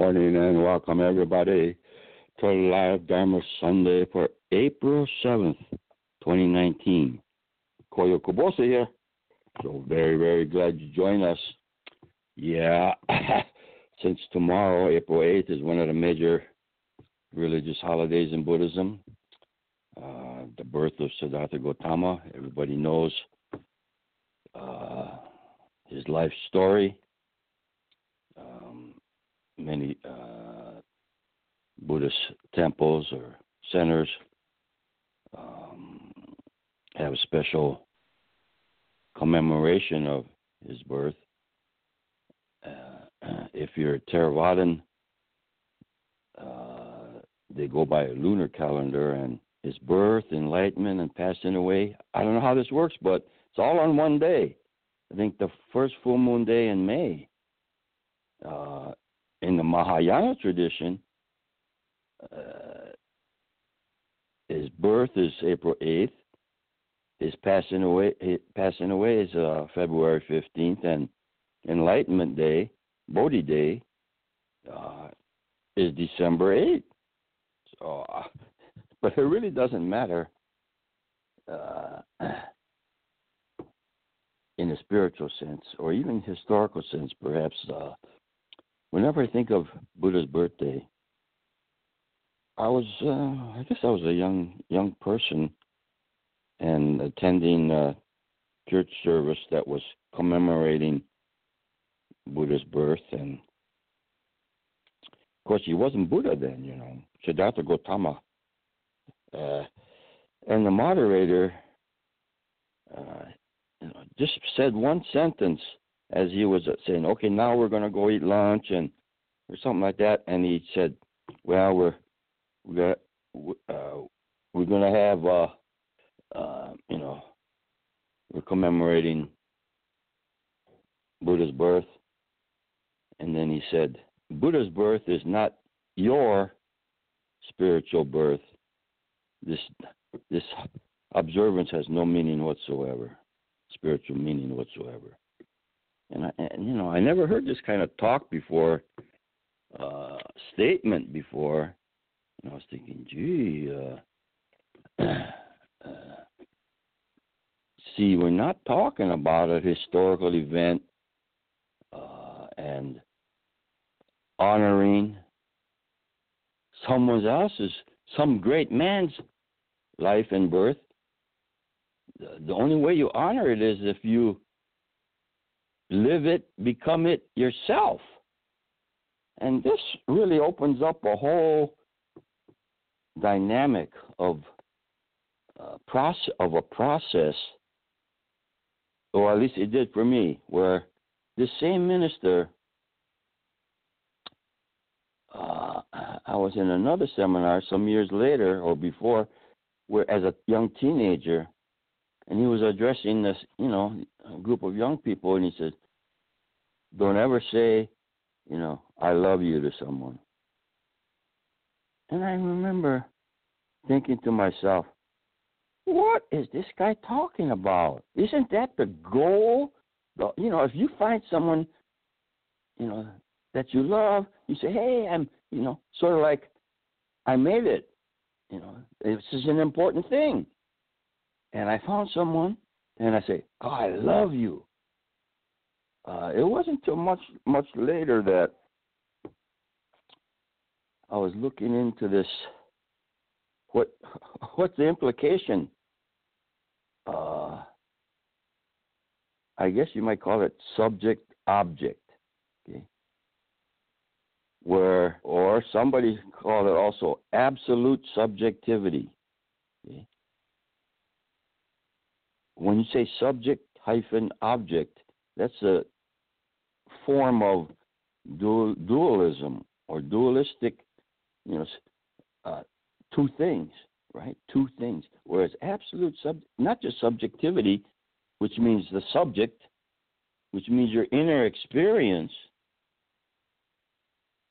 Morning and welcome everybody to Live Dharma Sunday for April 7th, 2019. Koyo Kubose here. So very, very glad you joined us. Yeah, since tomorrow, April 8th, is one of the major religious holidays in Buddhism. Uh, the birth of Siddhartha Gautama. Everybody knows uh, his life story. Um, many uh, Buddhist temples or centers um, have a special commemoration of his birth. Uh, if you're a Theravadan, uh, they go by a lunar calendar, and his birth, enlightenment, and passing away. I don't know how this works, but it's all on one day. I think the first full moon day in May. Uh, in the Mahayana tradition, uh, his birth is April 8th. His passing away, his passing away is uh, February 15th, and Enlightenment Day, Bodhi Day, uh, is December 8th. So, uh, but it really doesn't matter uh, in a spiritual sense, or even historical sense, perhaps. Whenever I think of Buddha's birthday, I was, uh, I guess I was a young young person, and attending a church service that was commemorating Buddha's birth, and of course he wasn't Buddha then, you know, Siddhartha Gautama, uh, and the moderator uh, you know, just said one sentence as he was saying, "Okay, now we're going to go eat lunch," and or something like that, and he said, "Well, we're we're uh, we're going to have uh, uh, you know we're commemorating Buddha's birth," and then he said, "Buddha's birth is not your spiritual birth. This this observance has no meaning whatsoever, spiritual meaning whatsoever." And, I, and you know, I never heard this kind of talk before, uh, statement before. And I was thinking, gee, uh, uh, see, we're not talking about a historical event uh, and honoring someone else's, some great man's life and birth. The, the only way you honor it is if you live it, become it yourself. And this really opens up a whole dynamic of uh, process of a process, or at least it did for me, where the same minister. Uh, I was in another seminar some years later or before, where as a young teenager, and he was addressing this, you know, group of young people, and he said, "Don't ever say, you know, I love you to someone." And I remember thinking to myself, what is this guy talking about? Isn't that the goal? You know, if you find someone, you know, that you love, you say, hey, I'm, you know, sort of like, I made it. You know, this is an important thing. And I found someone, and I say, oh, I love you. Uh, it wasn't too much much later that I was looking into this. What what's the implication? Uh, I guess you might call it subject object. Okay. Where or somebody called it also absolute subjectivity. Okay. When you say subject hyphen object, that's a form of dual, dualism or dualistic, you know, uh, two things, right? Two things. Whereas absolute sub, not just subjectivity, which means the subject, which means your inner experience.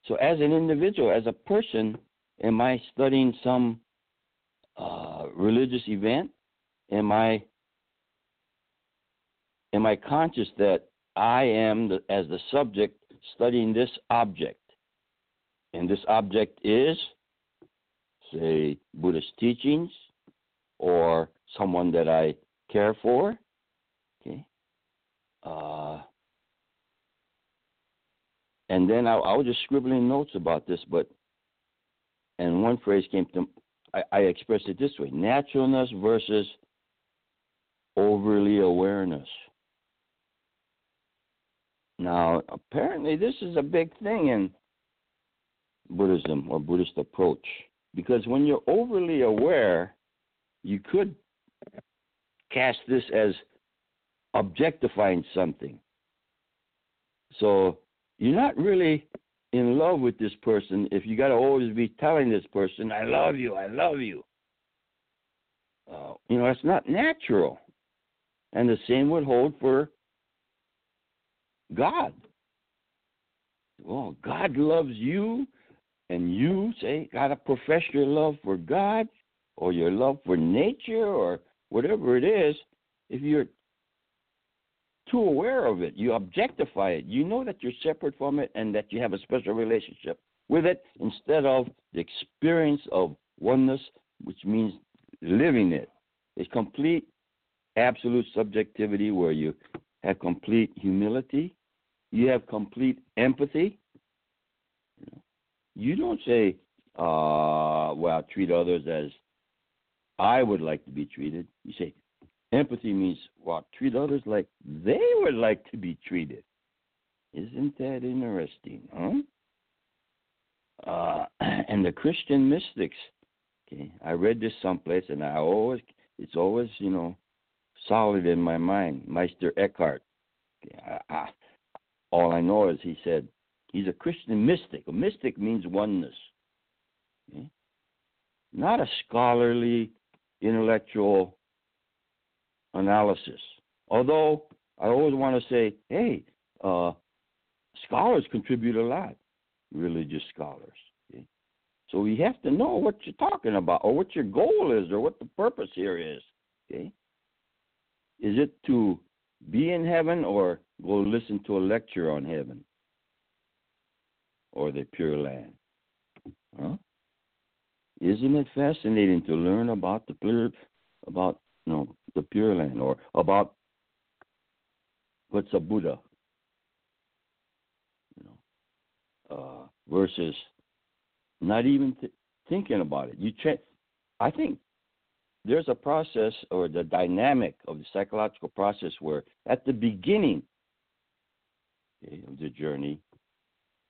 So, as an individual, as a person, am I studying some uh, religious event? Am I am I conscious that I am, the, as the subject, studying this object? And this object is, say, Buddhist teachings or someone that I care for. Okay. Uh, and then I, I, was just scribbling notes about this, but and one phrase came to I, I expressed it this way: naturalness versus overly awareness. Now, apparently, this is a big thing in Buddhism or Buddhist approach because when you're overly aware, you could cast this as objectifying something. So you're not really in love with this person if you got to always be telling this person, I love you, I love you. Uh, you know, that's not natural. And the same would hold for God. Well, God loves you, and you say, gotta profess your love for God or your love for nature or whatever it is. If you're too aware of it, you objectify it. You know that you're separate from it and that you have a special relationship with it instead of the experience of oneness, which means living it. It's complete, absolute subjectivity where you have complete humility you have complete empathy. You don't say, uh, well, treat others as I would like to be treated. You say, empathy means, well, treat others like they would like to be treated. Isn't that interesting, huh? Uh, and the Christian mystics, okay, I read this someplace and I always, it's always, you know, solid in my mind. Meister Eckhart. Okay, I, I, all I know is he said he's a Christian mystic. A mystic means oneness, okay? not a scholarly, intellectual analysis. Although I always want to say, hey, uh, scholars contribute a lot, religious scholars. Okay? So we have to know what you're talking about, or what your goal is, or what the purpose here is. Okay? Is it to be in heaven or go listen to a lecture on heaven or the Pure Land. Huh? Isn't it fascinating to learn about the pure, about know the Pure Land or about what's a Buddha? You know, uh, versus not even th- thinking about it. You check. I think there's a process or the dynamic of the psychological process where at the beginning okay, of the journey,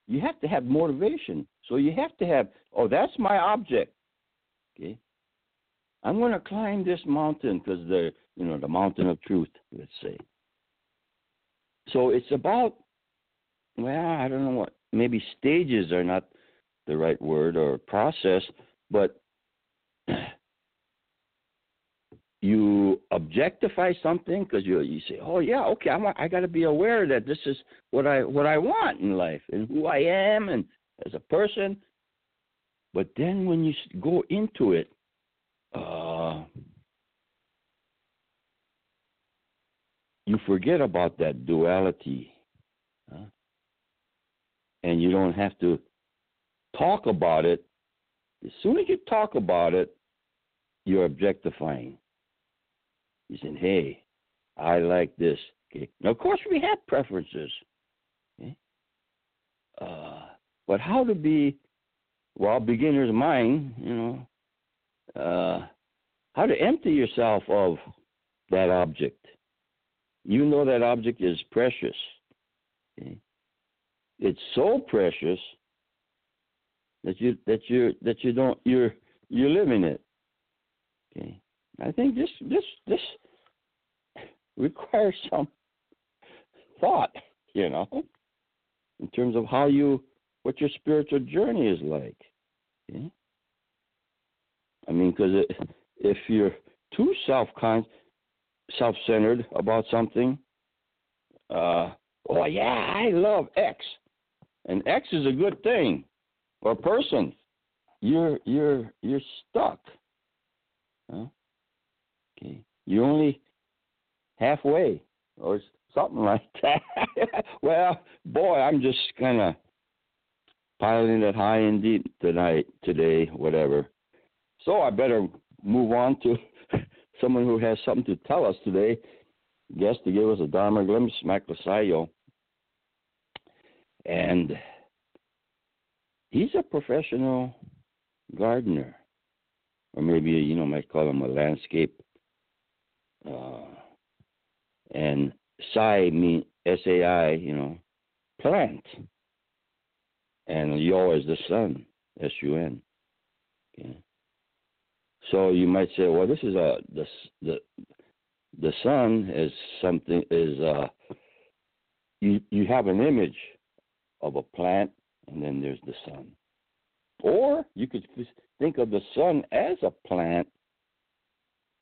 you have to have motivation. So you have to have, oh, that's my object. Okay. I'm going to climb this mountain because the, you know, the mountain of truth, let's say. So it's about, well, I don't know what, maybe stages are not the right word or process, but you objectify something because you you say, oh yeah, okay, I'm, I got to be aware that this is what I what I want in life and who I am and as a person. But then when you go into it, uh, you forget about that duality. Huh? And you don't have to talk about it. As soon as you talk about it, you're objectifying. You saying, hey, I like this. Okay. Now, of course, we have preferences. Okay? Uh, but how to be, well, beginner's mind, you know, uh, how to empty yourself of that object. You know that object is precious. Okay? It's so precious that you that you that you don't you're you're living it. Okay. I think this this this requires some thought, you know, in terms of how you what your spiritual journey is like. Okay? I mean, because if you're too self self centered about something, uh, oh yeah, I love X, and X is a good thing or person. You're you're you're stuck. Huh? You're only halfway or something like that. well, boy, I'm just kind of piling it high and deep tonight, today, whatever. So I better move on to someone who has something to tell us today. Guest to give us a Dharma glimpse, Mike Saiyo. And he's a professional gardener. Or maybe, you know, might call him a landscape. Uh, and Sai mean S A I, you know, plant. And Yo is the sun, S U N. Okay. So you might say, well, this is a the the the sun is something is uh you you have an image of a plant and then there's the sun. Or you could think of the sun as a plant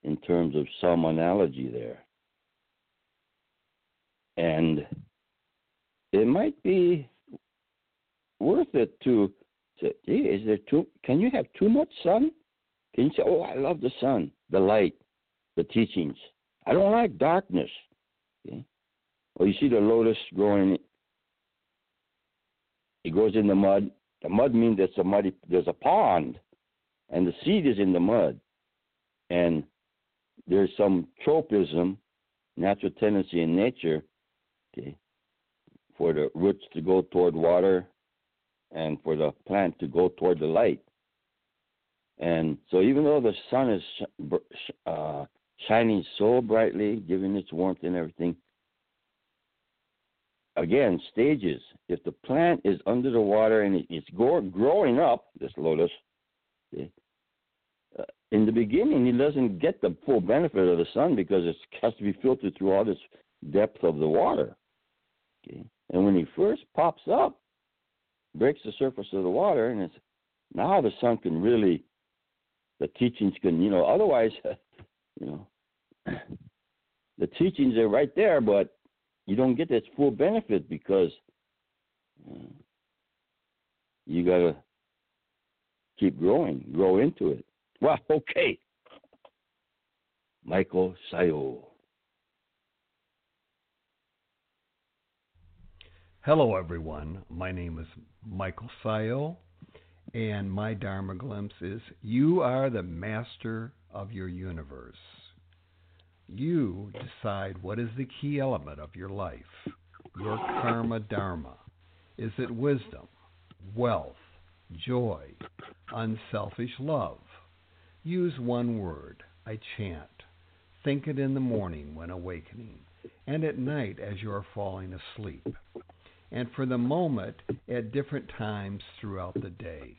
in terms of some analogy there. And it might be worth it to say, hey, is there too can you have too much sun? Can you say, Oh, I love the sun, the light, the teachings. I don't like darkness. Okay? Or you see the lotus growing it goes in the mud. The mud means there's a muddy there's a pond and the seed is in the mud. And there's some tropism, natural tendency in nature, okay, for the roots to go toward water and for the plant to go toward the light. And so, even though the sun is uh, shining so brightly, giving its warmth and everything, again, stages. If the plant is under the water and it's growing up, this lotus, okay, in the beginning, he doesn't get the full benefit of the sun because it has to be filtered through all this depth of the water. Okay, and when he first pops up, breaks the surface of the water, and it's now the sun can really, the teachings can, you know, otherwise, you know, the teachings are right there, but you don't get its full benefit because uh, you got to keep growing, grow into it. Well, okay. Michael Saiyo. Hello, everyone. My name is Michael Saiyo, and my Dharma glimpse is You are the master of your universe. You decide what is the key element of your life, your karma dharma. Is it wisdom, wealth, joy, unselfish love? Use one word. I chant. Think it in the morning when awakening, and at night as you are falling asleep, and for the moment at different times throughout the day.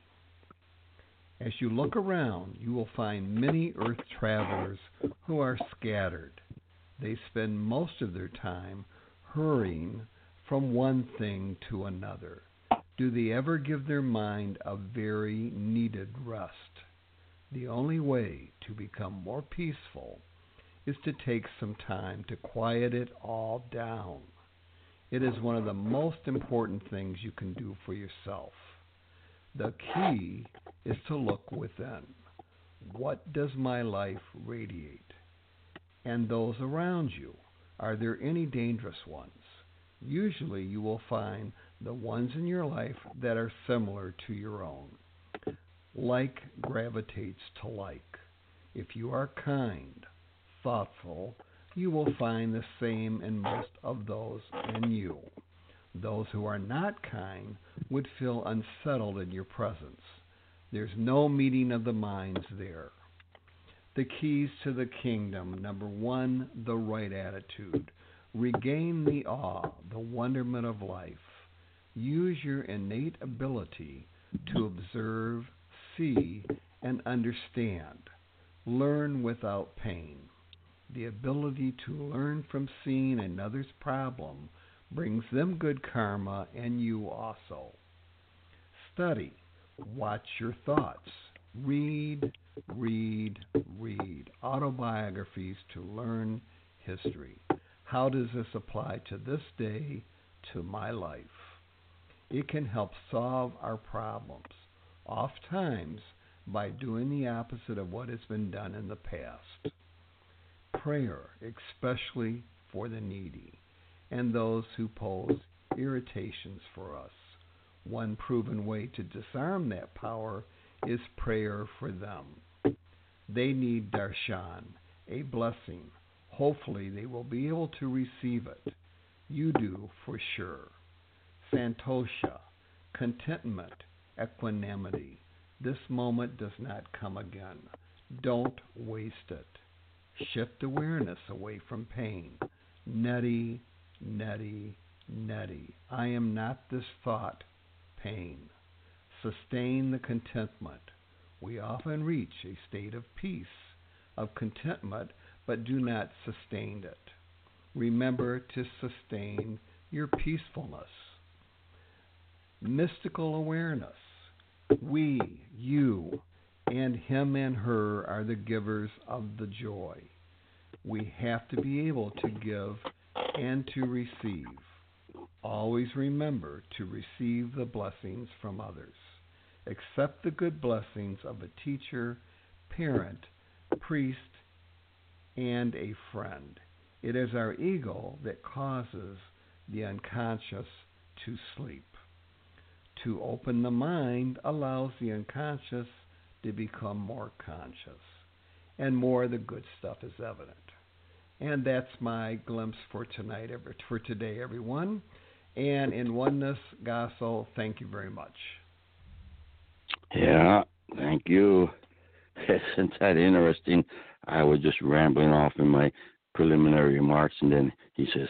As you look around, you will find many earth travelers who are scattered. They spend most of their time hurrying from one thing to another. Do they ever give their mind a very needed rest? The only way to become more peaceful is to take some time to quiet it all down. It is one of the most important things you can do for yourself. The key is to look within. What does my life radiate? And those around you, Are there any dangerous ones? Usually you will find the ones in your life that are similar to your own. Like gravitates to like. If you are kind, thoughtful, you will find the same in most of those in you. Those who are not kind would feel unsettled in your presence. There's no meeting of the minds there. The keys to the kingdom number one, the right attitude. Regain the awe, the wonderment of life. Use your innate ability to observe, see, and understand. Learn without pain. The ability to learn from seeing another's problem brings them good karma and you also. Study. Watch your thoughts. Read, read, read autobiographies to learn history. How does this apply to this day, to my life? It can help solve our problems, oft times by doing the opposite of what has been done in the past. Prayer, especially for the needy and those who pose irritations for us. One proven way to disarm that power is prayer for them. They need darshan, a blessing. Hopefully, they will be able to receive it. You do for sure. Santosha, contentment, equanimity. This moment does not come again. Don't waste it. Shift awareness away from pain. Neti, neti, neti. I am not this thought, pain. Sustain the contentment. We often reach a state of peace, of contentment, but do not sustain it. Remember to sustain your peacefulness. Mystical awareness. We, you, and him and her are the givers of the joy. We have to be able to give and to receive. Always remember to receive the blessings from others. Accept the good blessings of a teacher, parent, priest, and a friend. It is our ego that causes the unconscious to sleep. To open the mind allows the unconscious to become more conscious, and more of the good stuff is evident. And that's my glimpse for tonight, for today, everyone. And in oneness, Gassho, thank you very much. Yeah, thank you. Isn't that interesting? I was just rambling off in my preliminary remarks, and then he says,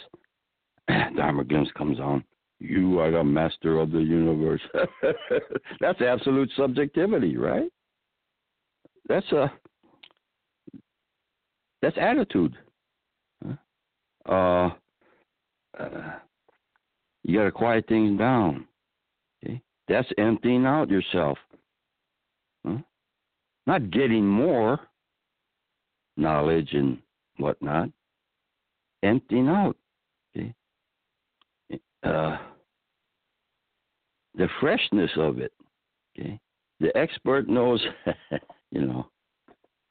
Dharma glimpse comes on. You are the master of the universe. That's absolute subjectivity, right? That's a that's attitude. Uh, uh, you got to quiet things down. Okay? That's emptying out yourself. Huh? Not getting more knowledge and whatnot. Emptying out. Okay? Uh, the freshness of it. Okay? The expert knows, you know,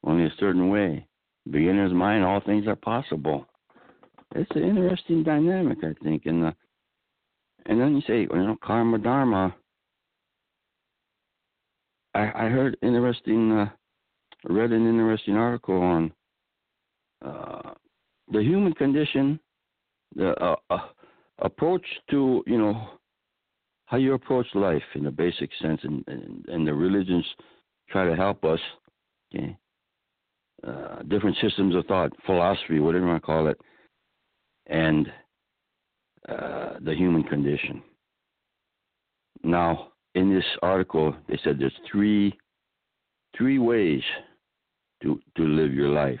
only a certain way. Beginner's mind, all things are possible. It's an interesting dynamic, I think, and uh, and then you say, you know, karma dharma. I I heard interesting, uh, read an interesting article on uh, the human condition, the uh, uh, approach to you know how you approach life in a basic sense, and, and, and the religions try to help us. Okay, uh, different systems of thought, philosophy, whatever you want to call it, and uh, the human condition. Now, in this article, they said there's three three ways to to live your life.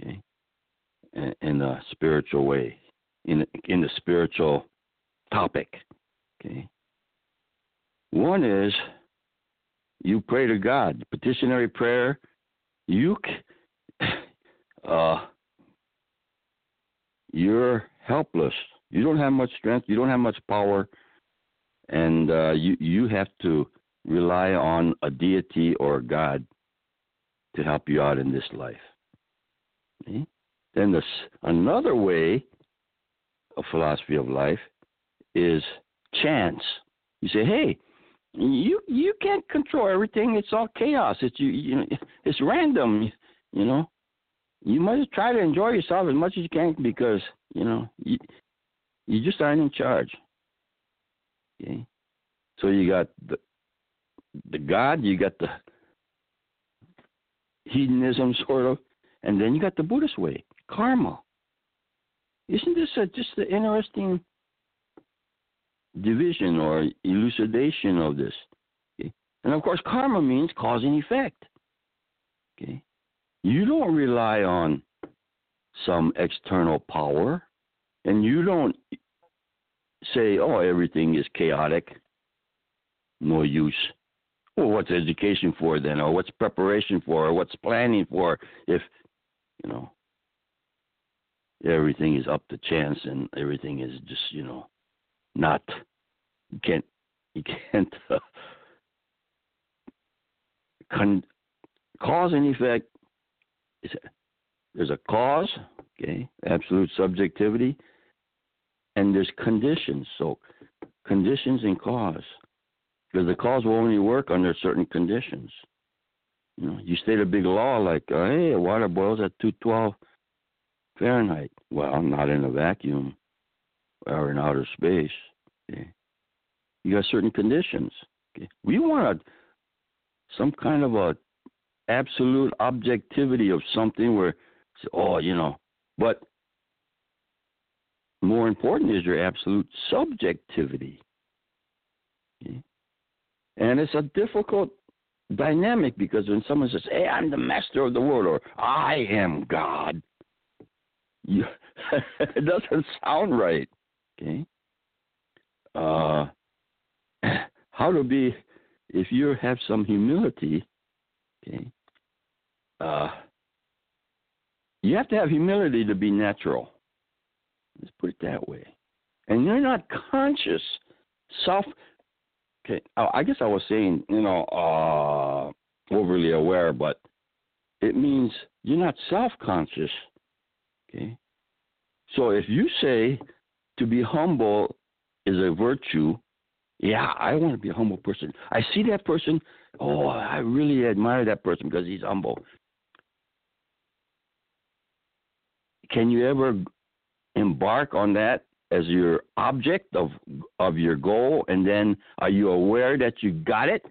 Okay, in, in a spiritual way, in in the spiritual topic. Okay. One is you pray to God, petitionary prayer. You, uh, you're helpless. You don't have much strength. You don't have much power, and uh, you you have to rely on a deity or a God to help you out in this life. Okay? And this another way, a philosophy of life, is chance. You say, hey, you you can't control everything. It's all chaos. It's you you it's random. You know, you must try to enjoy yourself as much as you can because you know you you just aren't in charge. Okay, so you got the the God, you got the hedonism sort of, and then you got the Buddhist way, karma. Isn't this a, just an interesting division or elucidation of this? Okay? And of course, karma means cause and effect. Okay, you don't rely on some external power, and you don't say, "Oh, everything is chaotic, no use." Well, what's education for then, or what's preparation for, or what's planning for? If you know everything is up to chance and everything is just you know not you can't you can't uh, con- cause and effect is there's a cause okay absolute subjectivity and there's conditions. So conditions and cause because the cause will only work under certain conditions. You know you state a big law like hey water boils at 212 Fahrenheit. Well, not in a vacuum or in outer space. Okay. You got certain conditions. Okay. We want a, some kind of a absolute objectivity of something where, oh, you know, but more important is your absolute subjectivity. Okay. And it's a difficult dynamic because when someone says, "Hey, I'm the master of the world," or "I am God," you, it doesn't sound right. Okay. Uh, how to be if you have some humility. Okay. Uh, you have to have humility to be natural. Let's put it that way. And you're not conscious, self. Okay, I guess I was saying, you know, uh, overly aware, but it means you're not self conscious Okay? So if you say to be humble is a virtue, yeah, I want to be a humble person. I see that person, oh, I really admire that person because he's humble. Can you ever embark on that as your object of of your goal and then are you aware that you got it?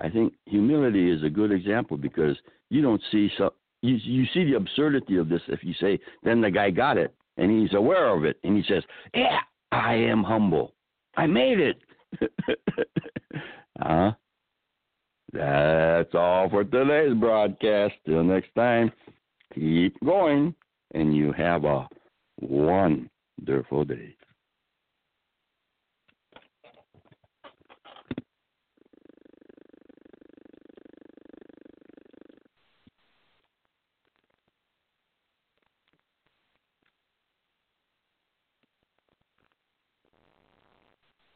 I think humility is a good example because you don't see so, you you see the absurdity of this if you say then the guy got it and he's aware of it and he says yeah i am humble. I made it. Huh? That's all for today's broadcast. Till next time keep going and you have a wonderful day